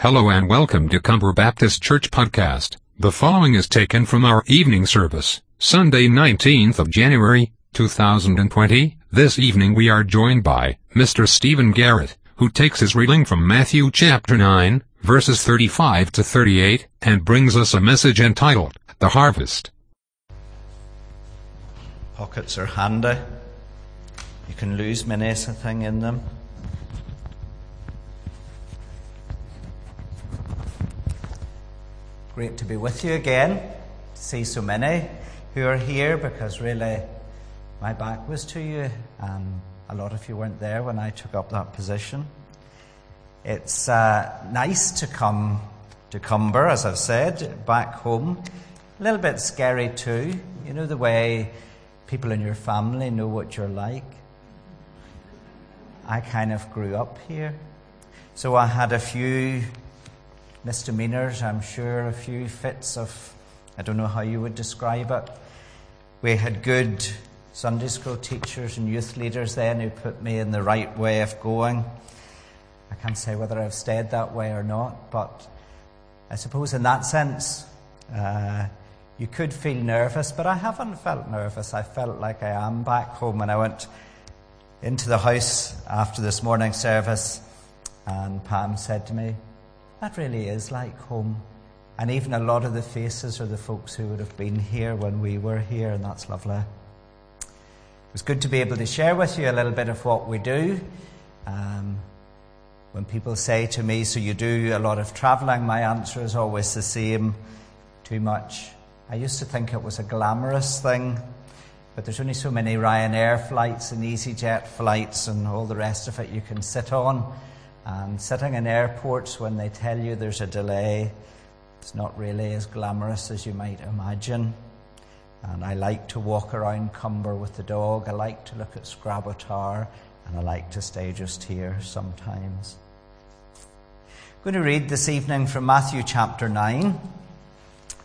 Hello and welcome to Comber Baptist Church Podcast. The following is taken from our evening service, Sunday 19th of January, 2020. This evening we are joined by Mr. Stephen Garrett, who takes his reading from Matthew chapter 9, verses 35 to 38, and brings us a message entitled, The Harvest. Pockets are handy. You can lose many a thing in them. Great to be with you again, see so many who are here because really my back was to you and a lot of you weren't there when I took up that position. It's uh, nice to come to Comber, as I've said, back home. A little bit scary too. You know the way people in your family know what you're like. I kind of grew up here. So I had a few misdemeanors, I'm sure, a few fits of, I don't know how you would describe it. We had good Sunday school teachers and youth leaders then who put me in the right way of going. I can't say whether I've stayed that way or not, but I suppose in that sense, uh, you could feel nervous, but I haven't felt nervous. I felt like I am back home. When I went into the house after this morning service, and Pam said to me, that really is like home. And even a lot of the faces are the folks who would have been here when we were here, and that's lovely. It was good to be able to share with you a little bit of what we do. Um, when people say to me, So you do a lot of travelling, my answer is always the same too much. I used to think it was a glamorous thing, but there's only so many Ryanair flights and EasyJet flights and all the rest of it you can sit on. And sitting in airports when they tell you there's a delay, it's not really as glamorous as you might imagine. And I like to walk around Comber with the dog. I like to look at Scrabo Tower. And I like to stay just here sometimes. I'm going to read this evening from Matthew chapter 9.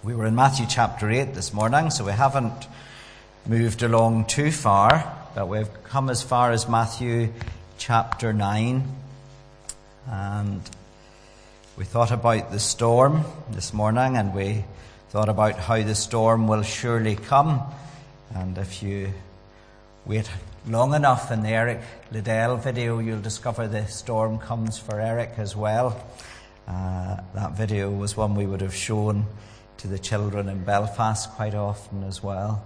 We were in Matthew chapter 8 this morning, so we haven't moved along too far, but we've come as far as Matthew chapter 9. And we thought about the storm this morning and we thought about how the storm will surely come. And if you wait long enough in the Eric Liddell video, you'll discover the storm comes for Eric as well. Uh, that video was one we would have shown to the children in Belfast quite often as well.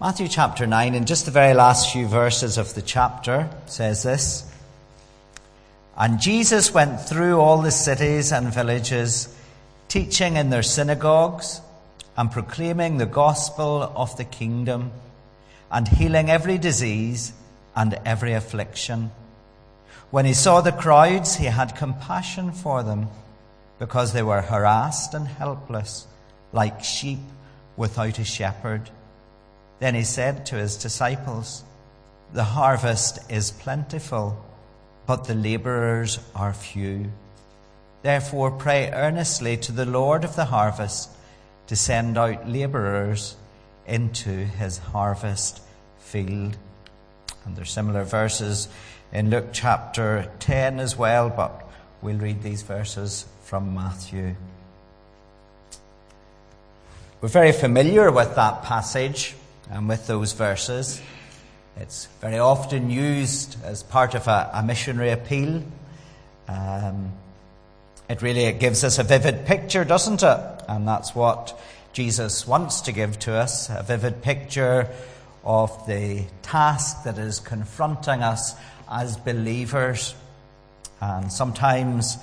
Matthew chapter 9, in just the very last few verses of the chapter, says this. And Jesus went through all the cities and villages, teaching in their synagogues and proclaiming the gospel of the kingdom and healing every disease and every affliction. When he saw the crowds, he had compassion for them because they were harassed and helpless, like sheep without a shepherd. Then he said to his disciples, The harvest is plentiful but the laborers are few. Therefore, pray earnestly to the Lord of the harvest to send out laborers into his harvest field. And there's similar verses in Luke chapter 10 as well, but we'll read these verses from Matthew. We're very familiar with that passage and with those verses. It's very often used as part of a, a missionary appeal. Um, it really it gives us a vivid picture, doesn't it? And that's what Jesus wants to give to us a vivid picture of the task that is confronting us as believers. And sometimes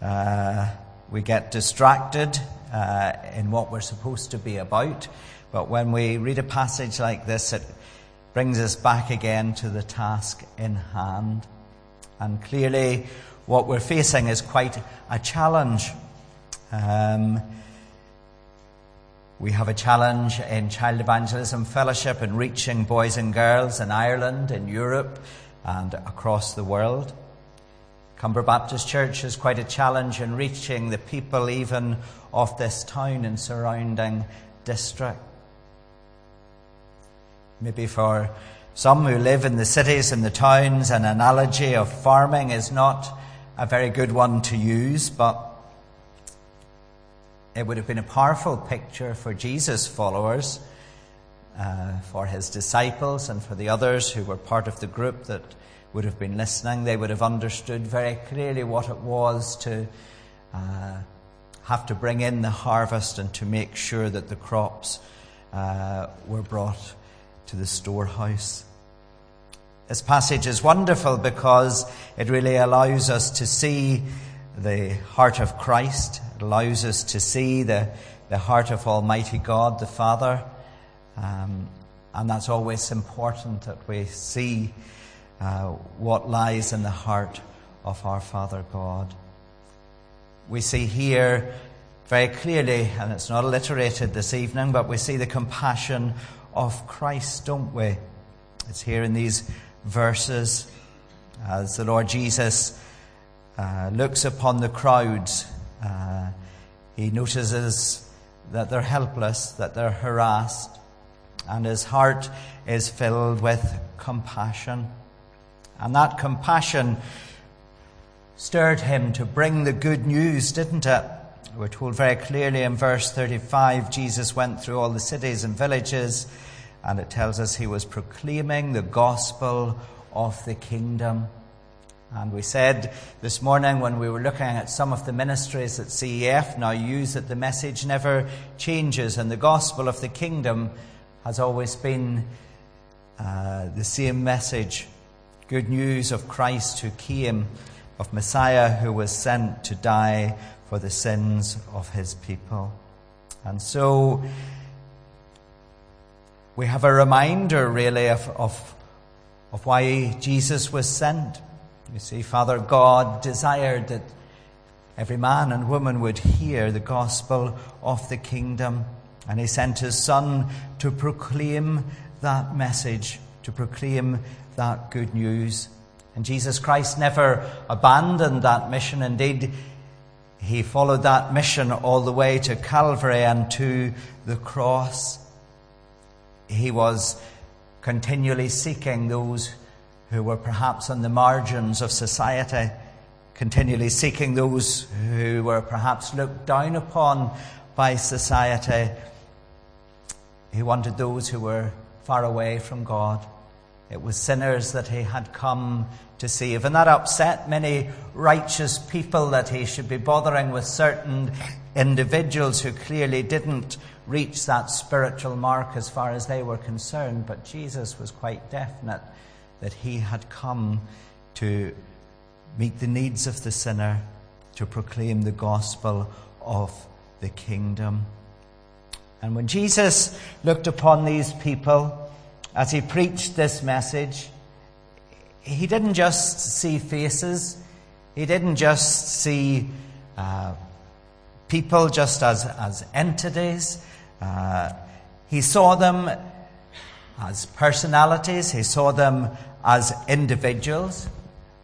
uh, we get distracted uh, in what we're supposed to be about. But when we read a passage like this, it brings us back again to the task in hand. And clearly, what we're facing is quite a challenge. Um, we have a challenge in Child Evangelism Fellowship in reaching boys and girls in Ireland, in Europe, and across the world. Comber Baptist Church is quite a challenge in reaching the people even of this town and surrounding district. Maybe for some who live in the cities and the towns, an analogy of farming is not a very good one to use, but it would have been a powerful picture for Jesus' followers, uh, for his disciples, and for the others who were part of the group that would have been listening. They would have understood very clearly what it was to uh, have to bring in the harvest and to make sure that the crops uh, were brought to the storehouse. This passage is wonderful because it really allows us to see the heart of Christ. It allows us to see the, the heart of Almighty God, the Father. Um, and that's always important that we see uh, what lies in the heart of our Father God. We see here very clearly, and it's not alliterated this evening, but we see the compassion of Christ, don't we? It's here in these verses as the Lord Jesus uh, looks upon the crowds. Uh, he notices that they're helpless, that they're harassed, and his heart is filled with compassion. And that compassion stirred him to bring the good news, didn't it? We're told very clearly in verse 35 Jesus went through all the cities and villages, and it tells us he was proclaiming the gospel of the kingdom. And we said this morning when we were looking at some of the ministries that CEF now use that the message never changes, and the gospel of the kingdom has always been uh, the same message good news of Christ who came, of Messiah who was sent to die for the sins of his people. And so we have a reminder, really, of, of, of why Jesus was sent. You see, Father God desired that every man and woman would hear the gospel of the kingdom. And he sent his son to proclaim that message, to proclaim that good news. And Jesus Christ never abandoned that mission. Indeed, he followed that mission all the way to Calvary and to the cross. He was continually seeking those who were perhaps on the margins of society, continually seeking those who were perhaps looked down upon by society. He wanted those who were far away from God. It was sinners that he had come to save. And that upset many righteous people that he should be bothering with certain individuals who clearly didn't reach that spiritual mark as far as they were concerned. But Jesus was quite definite that he had come to meet the needs of the sinner, to proclaim the gospel of the kingdom. And when Jesus looked upon these people as he preached this message, he didn't just see faces, he didn't just see uh, people just as, as entities. Uh, he saw them as personalities, he saw them as individuals,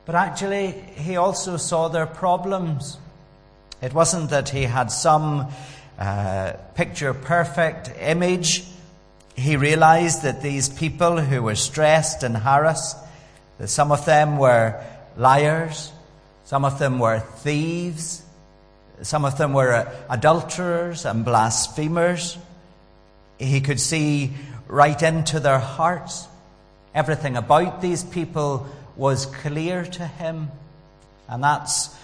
but actually, he also saw their problems. It wasn't that he had some uh, picture perfect image. He realized that these people who were stressed and harassed, that some of them were liars, some of them were thieves, some of them were adulterers and blasphemers. He could see right into their hearts. Everything about these people was clear to him. And that's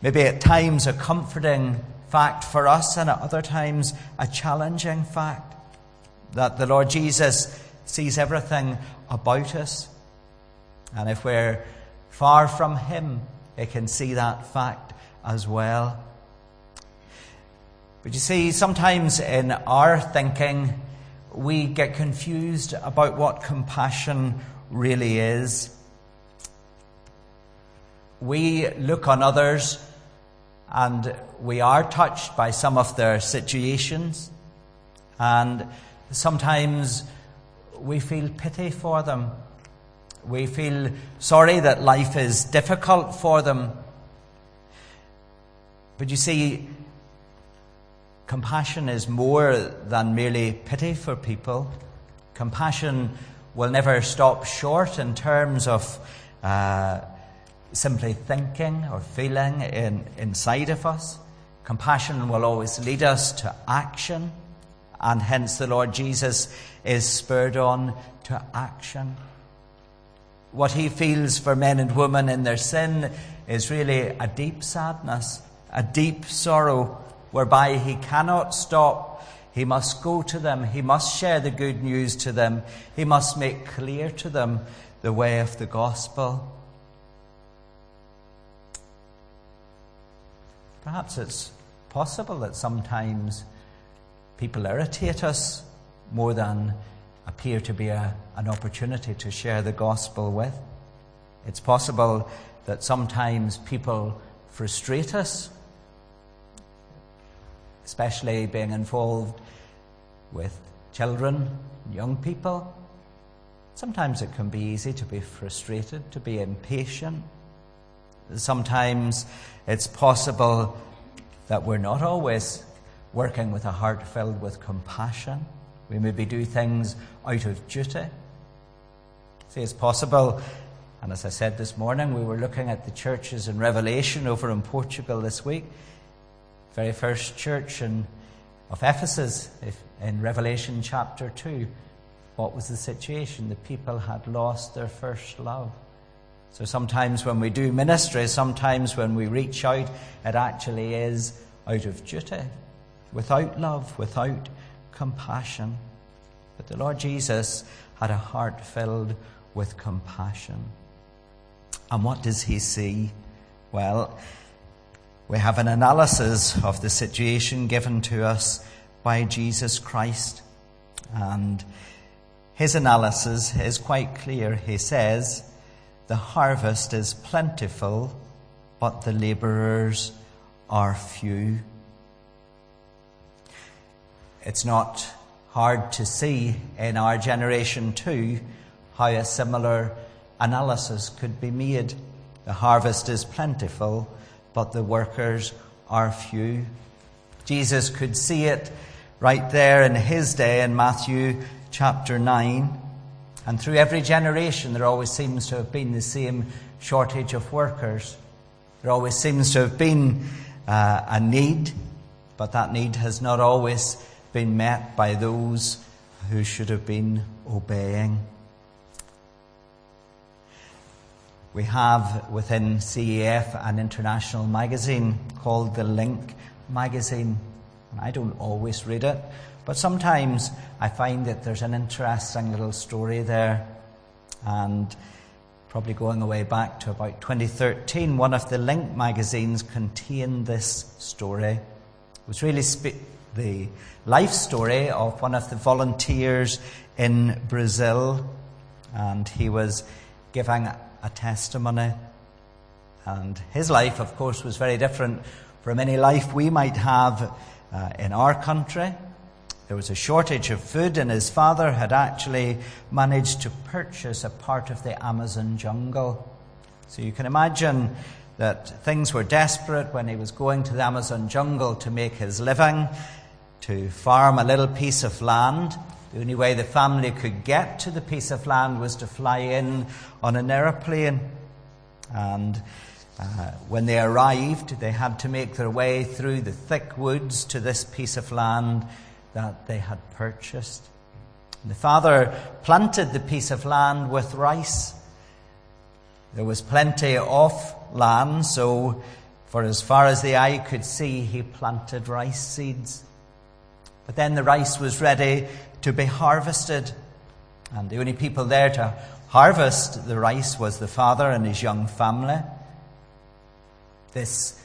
maybe at times a comforting fact for us, and at other times a challenging fact that the Lord Jesus sees everything about us. And if we're far from Him, He can see that fact as well. But you see, sometimes in our thinking, we get confused about what compassion really is. We look on others and we are touched by some of their situations, and sometimes we feel pity for them. We feel sorry that life is difficult for them. But you see, Compassion is more than merely pity for people. Compassion will never stop short in terms of uh, simply thinking or feeling in, inside of us. Compassion will always lead us to action, and hence the Lord Jesus is spurred on to action. What he feels for men and women in their sin is really a deep sadness, a deep sorrow, whereby he cannot stop. He must go to them. He must share the good news to them. He must make clear to them the way of the gospel. Perhaps it's possible that sometimes people irritate us more than appear to be a, an opportunity to share the gospel with. It's possible that sometimes people frustrate us, especially being involved with children, young people. Sometimes it can be easy to be frustrated, to be impatient. Sometimes it's possible that we're not always working with a heart filled with compassion. We maybe do things out of duty. See, it's possible, and as I said this morning, we were looking at the churches in Revelation over in Portugal this week. Very first church in, of Ephesus in Revelation chapter 2. What was the situation? The people had lost their first love. So sometimes when we do ministry, sometimes when we reach out, it actually is out of duty, without love, without compassion. But the Lord Jesus had a heart filled with compassion. And what does he see? Well, we have an analysis of the situation given to us by Jesus Christ. And his analysis is quite clear. He says, The harvest is plentiful, but the laborers are few. It's not hard to see in our generation too how a similar analysis could be made. The harvest is plentiful, but the workers are few. Jesus could see it right there in his day in Matthew chapter 9. And through every generation, there always seems to have been the same shortage of workers. There always seems to have been uh, a need, but that need has not always been met by those who should have been obeying. We have within CEF an international magazine called The Link magazine. I don't always read it, but sometimes I find that there's an interesting little story there. And probably going away back to about 2013, one of the Link magazines contained this story. It was really spe- the life story of one of the volunteers in Brazil, and he was giving a testimony. And his life, of course, was very different from any life we might have uh, in our country. There was a shortage of food, and his father had actually managed to purchase a part of the Amazon jungle. So you can imagine that things were desperate when he was going to the Amazon jungle to make his living to farm a little piece of land. The only way the family could get to the piece of land was to fly in on an aeroplane. And uh, when they arrived, they had to make their way through the thick woods to this piece of land that they had purchased. The father planted the piece of land with rice. There was plenty of land, so for as far as the eye could see, he planted rice seeds. But then the rice was ready to be harvested. And the only people there to harvest the rice was the father and his young family. This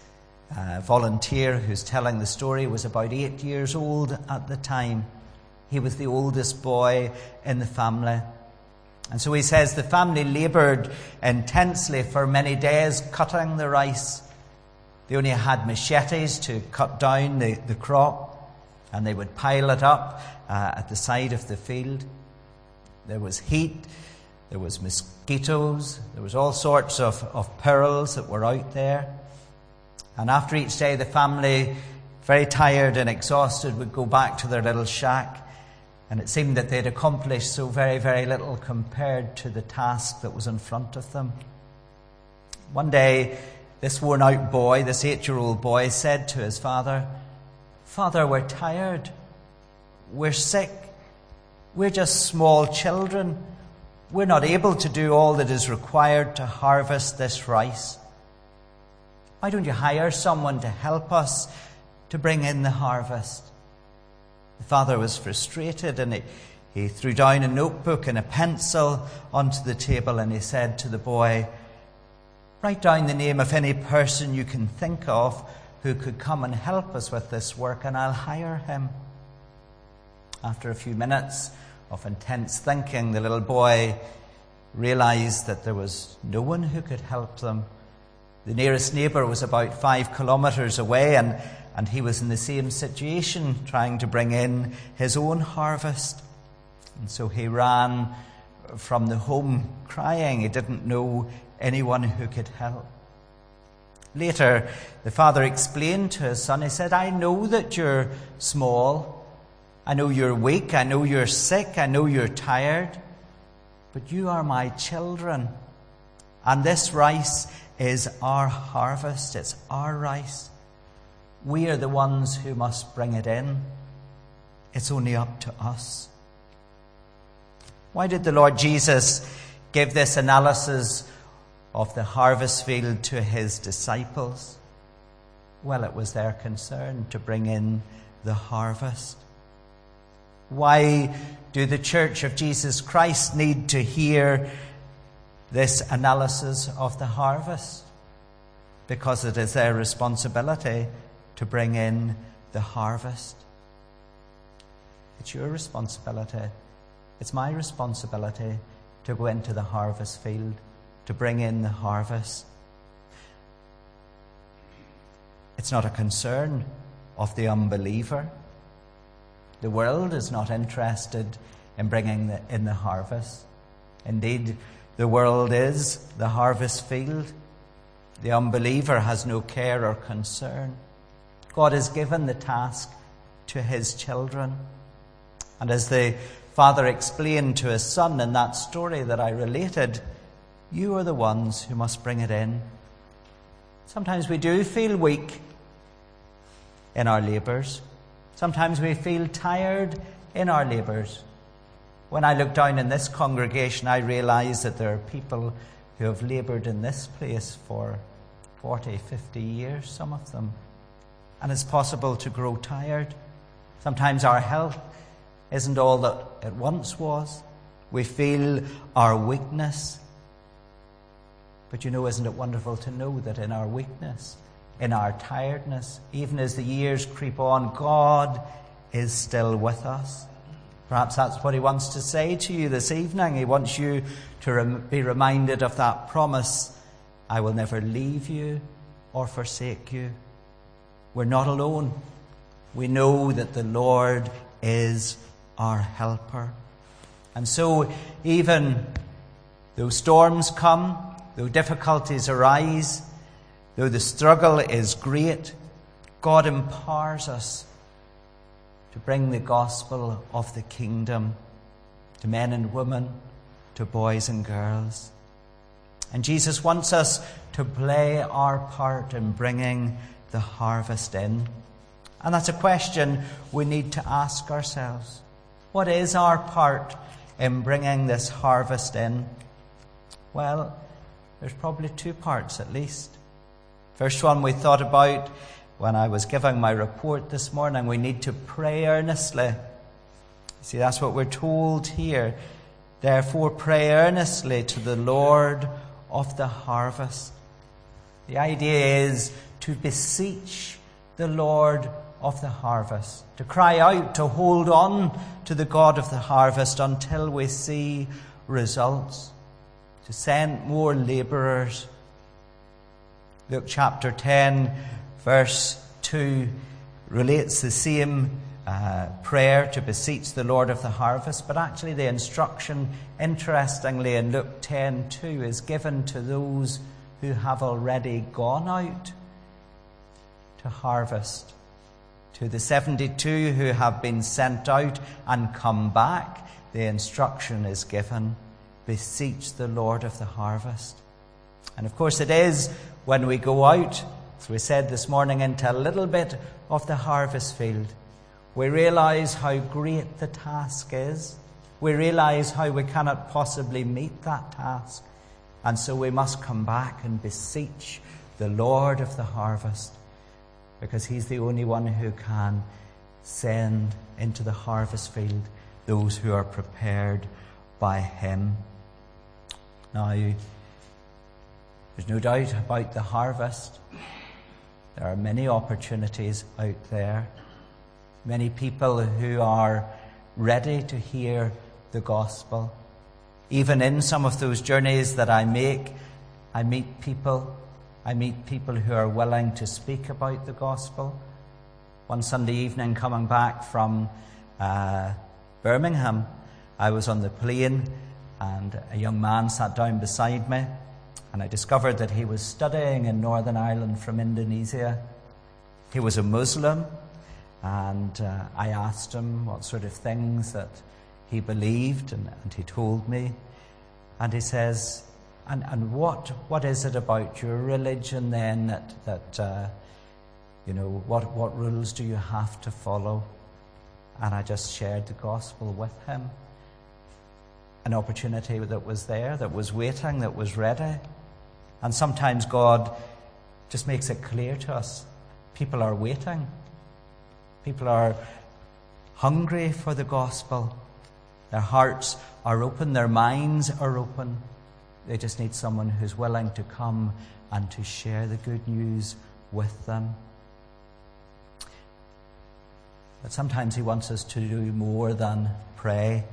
uh, volunteer who's telling the story was about eight years old at the time. He was the oldest boy in the family. And so he says the family labored intensely for many days cutting the rice. They only had machetes to cut down the, the crop and they would pile it up uh, at the side of the field. There was heat, there was mosquitoes, there was all sorts of, of perils that were out there. And after each day, the family, very tired and exhausted, would go back to their little shack. And it seemed that they'd accomplished so very, very little compared to the task that was in front of them. One day, this worn out boy, this eight year old boy, said to his father, Father, we're tired. We're sick. We're just small children. We're not able to do all that is required to harvest this rice. Why don't you hire someone to help us to bring in the harvest? The father was frustrated and he, he threw down a notebook and a pencil onto the table and he said to the boy, Write down the name of any person you can think of who could come and help us with this work, and I'll hire him. After a few minutes of intense thinking, the little boy realized that there was no one who could help them. The nearest neighbor was about five kilometers away, and, and he was in the same situation, trying to bring in his own harvest. And so he ran from the home crying. He didn't know anyone who could help. Later, the father explained to his son, he said, I know that you're small. I know you're weak. I know you're sick. I know you're tired. But you are my children. And this rice is our harvest. It's our rice. We are the ones who must bring it in. It's only up to us. Why did the Lord Jesus give this analysis of the harvest field to his disciples? Well, it was their concern to bring in the harvest. Why do the Church of Jesus Christ need to hear this analysis of the harvest? Because it is their responsibility to bring in the harvest. It's your responsibility. It's my responsibility to go into the harvest field to bring in the harvest. It's not a concern of the unbeliever. The world is not interested in bringing the, in the harvest. Indeed, the world is the harvest field. The unbeliever has no care or concern. God has given the task to his children. And as the father explained to his son in that story that I related, you are the ones who must bring it in. Sometimes we do feel weak in our labours. Sometimes we feel tired in our labours. When I look down in this congregation, I realise that there are people who have laboured in this place for 40, 50 years, some of them. And it's possible to grow tired. Sometimes our health isn't all that it once was. We feel our weakness. But you know, isn't it wonderful to know that in our weakness, in our tiredness, even as the years creep on, God is still with us. Perhaps that's what He wants to say to you this evening. He wants you to rem- be reminded of that promise I will never leave you or forsake you. We're not alone. We know that the Lord is our helper. And so, even though storms come, Though difficulties arise, though the struggle is great, God empowers us to bring the gospel of the kingdom to men and women, to boys and girls. And Jesus wants us to play our part in bringing the harvest in. And that's a question we need to ask ourselves. What is our part in bringing this harvest in? Well, there's probably two parts at least. First one we thought about when I was giving my report this morning. We need to pray earnestly. See, that's what we're told here. Therefore, pray earnestly to the Lord of the harvest. The idea is to beseech the Lord of the harvest, to cry out, to hold on to the God of the harvest until we see results to send more laborers. Luke chapter 10, verse 2 relates the same uh, prayer to beseech the Lord of the harvest, but actually the instruction, interestingly, in Luke 10 2 is given to those who have already gone out to harvest. To the 72 who have been sent out and come back, the instruction is given beseech the Lord of the harvest. And of course, it is when we go out, as we said this morning, into a little bit of the harvest field, we realize how great the task is. We realize how we cannot possibly meet that task. And so we must come back and beseech the Lord of the harvest because he's the only one who can send into the harvest field those who are prepared by him. Now, there's no doubt about the harvest. There are many opportunities out there, many people who are ready to hear the gospel. Even in some of those journeys that I make, I meet people I meet people who are willing to speak about the gospel. One Sunday evening, coming back from uh, Birmingham, I was on the plane and a young man sat down beside me, and I discovered that he was studying in Northern Ireland from Indonesia. He was a Muslim, and uh, I asked him what sort of things that he believed, and, and he told me. And he says, and, and what, what is it about your religion then that, that uh, you know, what, what rules do you have to follow? And I just shared the gospel with him. An opportunity that was there, that was waiting, that was ready. And sometimes God just makes it clear to us people are waiting, people are hungry for the gospel. Their hearts are open, their minds are open. They just need someone who's willing to come and to share the good news with them. But sometimes He wants us to do more than pray.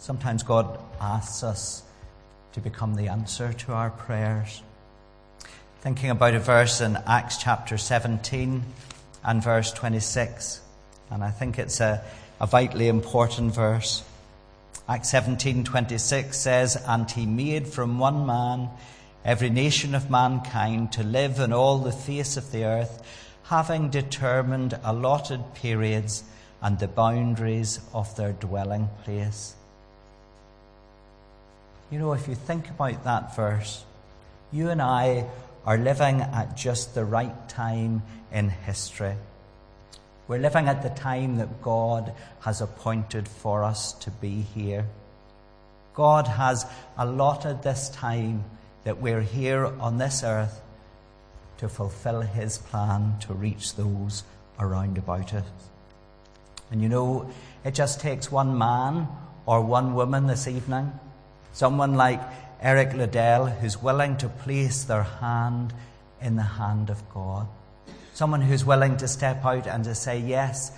Sometimes God asks us to become the answer to our prayers. Thinking about a verse in Acts chapter 17 and verse 26, and I think it's a, a vitally important verse. Acts 17:26 says, "And he made from one man every nation of mankind to live in all the face of the earth, having determined allotted periods and the boundaries of their dwelling place." You know, if you think about that verse, you and I are living at just the right time in history. We're living at the time that God has appointed for us to be here. God has allotted this time that we're here on this earth to fulfill His plan to reach those around about us. And you know, it just takes one man or one woman this evening, someone like Eric Liddell, who's willing to place their hand in the hand of God. Someone who's willing to step out and to say, Yes,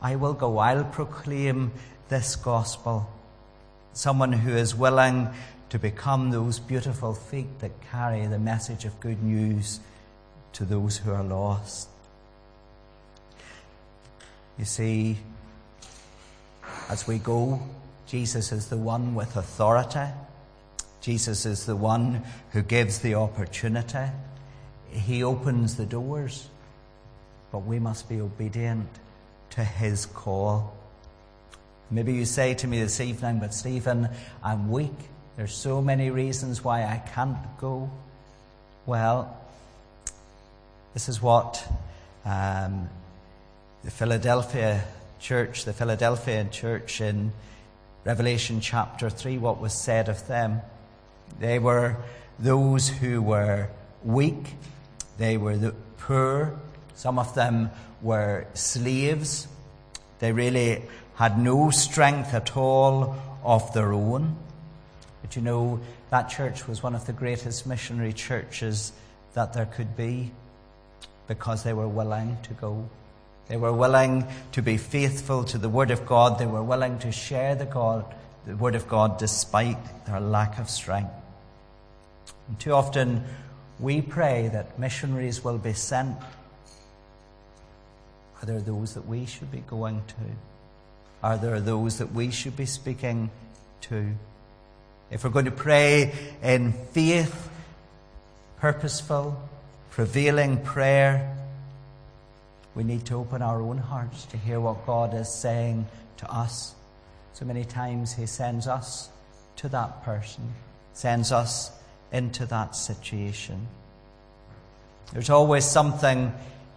I will go. I'll proclaim this gospel. Someone who is willing to become those beautiful feet that carry the message of good news to those who are lost. You see, as we go, Jesus is the one with authority. Jesus is the one who gives the opportunity. He opens the doors but we must be obedient to his call. Maybe you say to me this evening, but Stephen, I'm weak. There's so many reasons why I can't go. Well, this is what um, the Philadelphia church, the Philadelphian church in Revelation chapter 3, what was said of them. They were those who were weak, they were the poor, some of them were slaves. They really had no strength at all of their own. But you know, that church was one of the greatest missionary churches that there could be because they were willing to go. They were willing to be faithful to the Word of God. They were willing to share the, God, the Word of God despite their lack of strength. And too often we pray that missionaries will be sent are there those that we should be going to? Are there those that we should be speaking to? If we're going to pray in faith, purposeful, prevailing prayer, we need to open our own hearts to hear what God is saying to us. So many times He sends us to that person, sends us into that situation. There's always something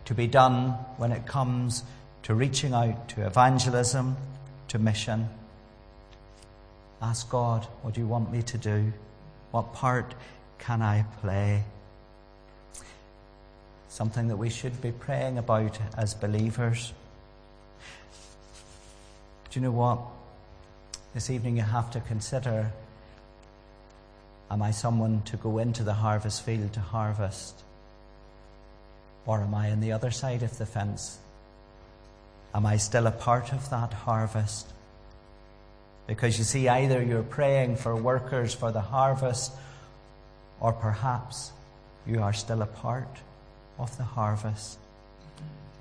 to be done when it comes to reaching out to evangelism, to mission. Ask God, what do you want me to do? What part can I play? Something that we should be praying about as believers. Do you know what? This evening you have to consider Am I someone to go into the harvest field to harvest? Or am I on the other side of the fence? Am I still a part of that harvest? Because you see, either you're praying for workers for the harvest, or perhaps you are still a part of the harvest.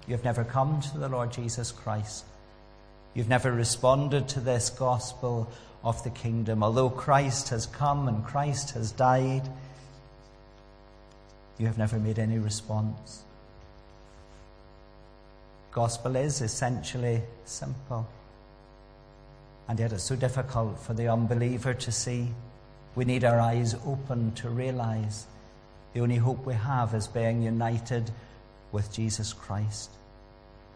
You've never come to the Lord Jesus Christ. You've never responded to this gospel of the kingdom. Although Christ has come and Christ has died, you have never made any response. Gospel is essentially simple. And yet it's so difficult for the unbeliever to see. We need our eyes open to realize the only hope we have is being united with Jesus Christ.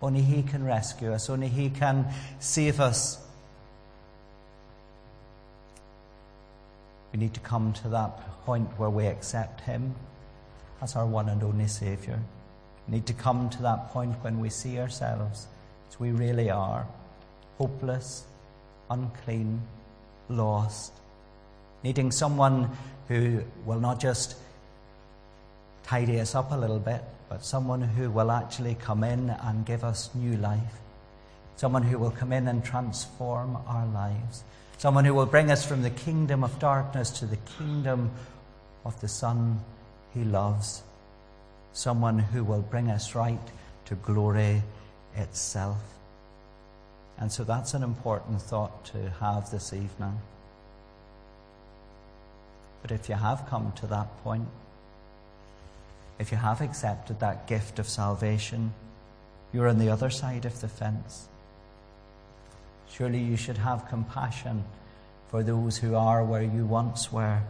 Only He can rescue us, only He can save us. We need to come to that point where we accept Him as our one and only Saviour. We need to come to that point when we see ourselves as we really are hopeless, unclean, lost, needing someone who will not just tidy us up a little bit, but someone who will actually come in and give us new life. Someone who will come in and transform our lives. Someone who will bring us from the kingdom of darkness to the kingdom of the Son he loves. Someone who will bring us right to glory itself. And so that's an important thought to have this evening. But if you have come to that point, if you have accepted that gift of salvation, you're on the other side of the fence. Surely you should have compassion for those who are where you once were.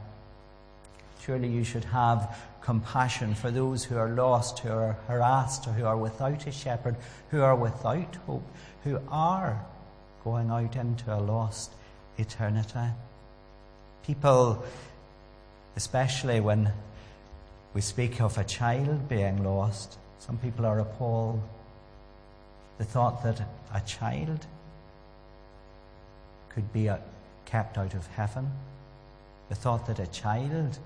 Surely you should have compassion for those who are lost, who are harassed, or who are without a shepherd, who are without hope, who are going out into a lost eternity. People, especially when we speak of a child being lost, some people are appalled. The thought that a child could be uh, kept out of heaven, the thought that a child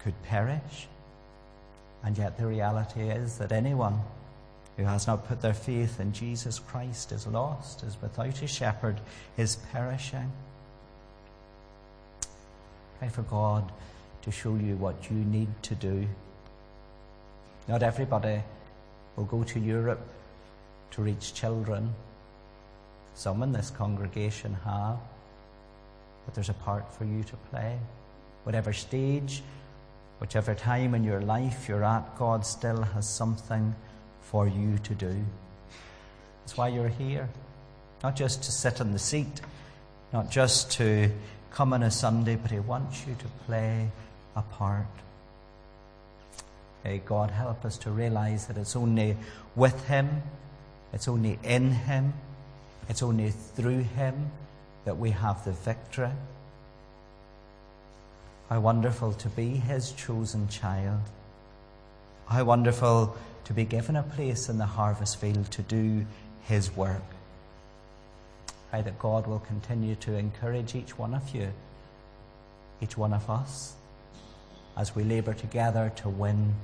could perish. And yet the reality is that anyone who has not put their faith in Jesus Christ is lost, is without a shepherd, is perishing. Pray for God to show you what you need to do. Not everybody will go to Europe to reach children. Some in this congregation have, but there's a part for you to play. Whatever stage, whichever time in your life you're at, God still has something for you to do. That's why you're here. Not just to sit in the seat, not just to come on a Sunday, but He wants you to play a part. May God help us to realize that it's only with Him, it's only in Him, it's only through Him that we have the victory. How wonderful to be His chosen child. How wonderful to be given a place in the harvest field to do His work. Pray that God will continue to encourage each one of you, each one of us, as we labour together to win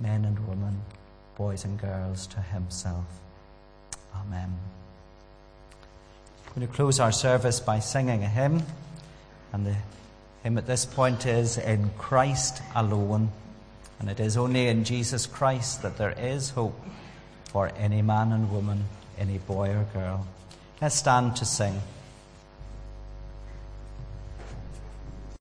men and women, boys and girls to Himself. Amen. We're going to close our service by singing a hymn, and the hymn at this point is In Christ Alone. And it is only in Jesus Christ that there is hope for any man and woman, any boy or girl. Let's stand to sing.